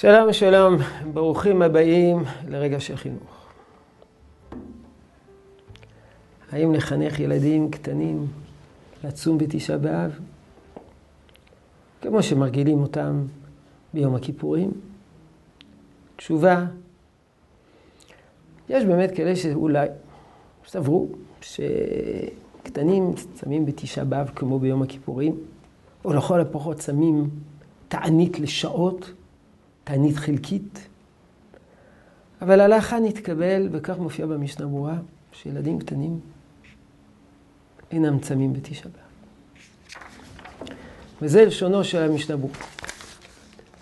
שלום שלום, ברוכים הבאים לרגע של חינוך. האם לחנך ילדים קטנים לצום בתשעה באב, כמו שמרגילים אותם ביום הכיפורים? תשובה, יש באמת כאלה שאולי סברו שקטנים צמים בתשעה באב כמו ביום הכיפורים, או לכל הפחות צמים תענית לשעות. תענית חלקית. אבל הלכה נתקבל, וכך מופיע במשנה ברורה, שילדים קטנים אינם צמים בתשעה באב. וזה לשונו של המשנה ברורה.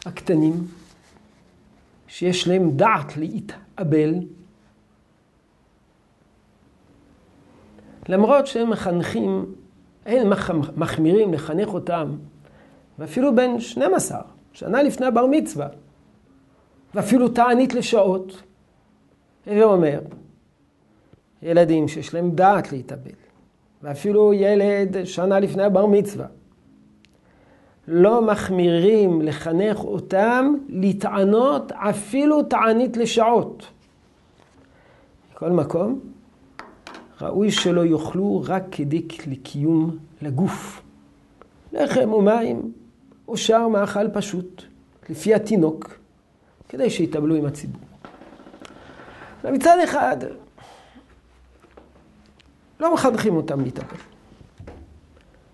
הקטנים, שיש להם דעת להתאבל, למרות שהם מחנכים, הם מחמירים לחנך אותם, ואפילו בין 12, שנה לפני הבר מצווה, ואפילו תענית לשעות. הווה אומר, ילדים שיש להם דעת להתאבל, ואפילו ילד שנה לפני הבר מצווה, לא מחמירים לחנך אותם לטענות אפילו תענית לשעות. מכל מקום, ראוי שלא יאכלו רק כדי לקיום לגוף. לחם ומים, או שאר מאכל פשוט, לפי התינוק. כדי שיתאבלו עם הציבור. ומצד אחד, לא מחנכים אותם להתאבל,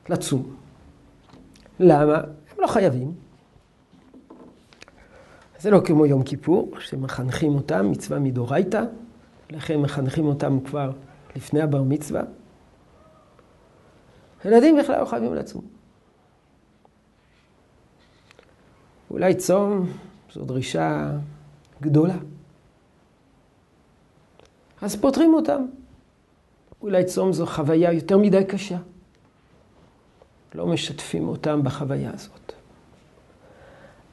לצום. למה? הם לא חייבים. זה לא כמו יום כיפור, שמחנכים אותם, מצווה מדורייתא, לכן מחנכים אותם כבר לפני הבר מצווה. ילדים בכלל לא חייבים לצום. אולי צום זו דרישה גדולה. אז פותרים אותם. אולי צום זו חוויה יותר מדי קשה. לא משתפים אותם בחוויה הזאת.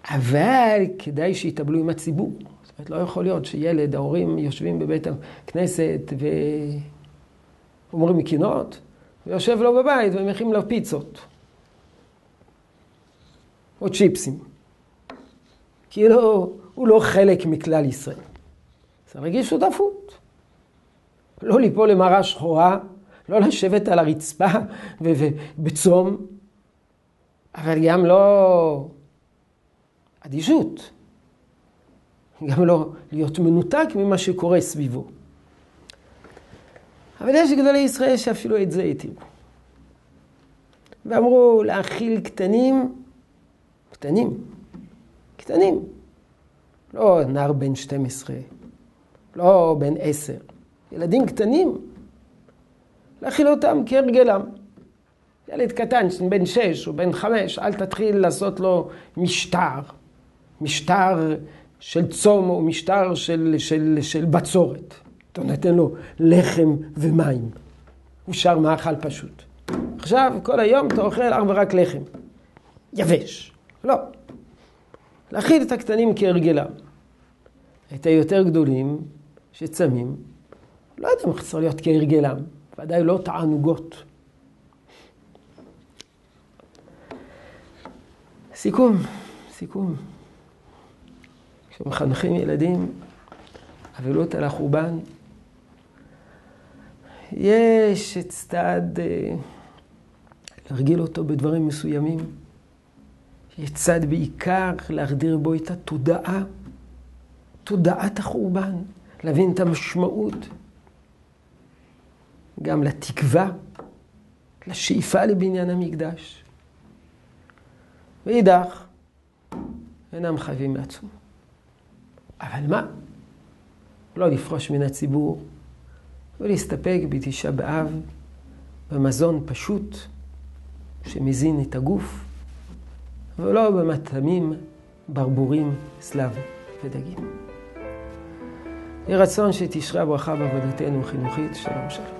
אבל כדאי שיתאבלו עם הציבור. זאת אומרת, לא יכול להיות שילד, ההורים יושבים בבית הכנסת ואומרים מקינות, ויושב לו בבית ומכין לו פיצות. או צ'יפסים. כאילו הוא לא חלק מכלל ישראל. זה רגיש שותפות. לא ליפול למראה שחורה, לא לשבת על הרצפה ובצום, אבל גם לא אדישות. גם לא להיות מנותק ממה שקורה סביבו. אבל יש גדולי ישראל שאפילו את זה התירו. ואמרו להאכיל קטנים, קטנים, קטנים. לא נער בן 12, לא בן 10, ילדים קטנים. להכיל אותם כהרגלם. ילד קטן, בן 6 או בן 5, אל תתחיל לעשות לו משטר. משטר של צום או משטר של, של, של בצורת. אתה נותן לו לחם ומים. הוא שר מאכל פשוט. עכשיו, כל היום אתה אוכל אך ורק לחם. יבש. לא. להכיל את הקטנים כהרגלם. את היותר גדולים שצמים, לא יודע אם צריך להיות כהרגלם, ודאי לא תענוגות. סיכום, סיכום. כשמחנכים ילדים, אבלות על החורבן, יש צד אה, להרגיל אותו בדברים מסוימים. יש צד בעיקר להחדיר בו את התודעה, תודעת החורבן, להבין את המשמעות, גם לתקווה, לשאיפה לבניין המקדש. ואידך, אינם חייבים לעצום. אבל מה? לא לפרוש מן הציבור ולהסתפק בתשעה באב במזון פשוט שמזין את הגוף. ולא במטעמים, ברבורים, סלב ודגים. יהי רצון שתשרה ברכה בעבודתנו החינוכית. שלום שלום.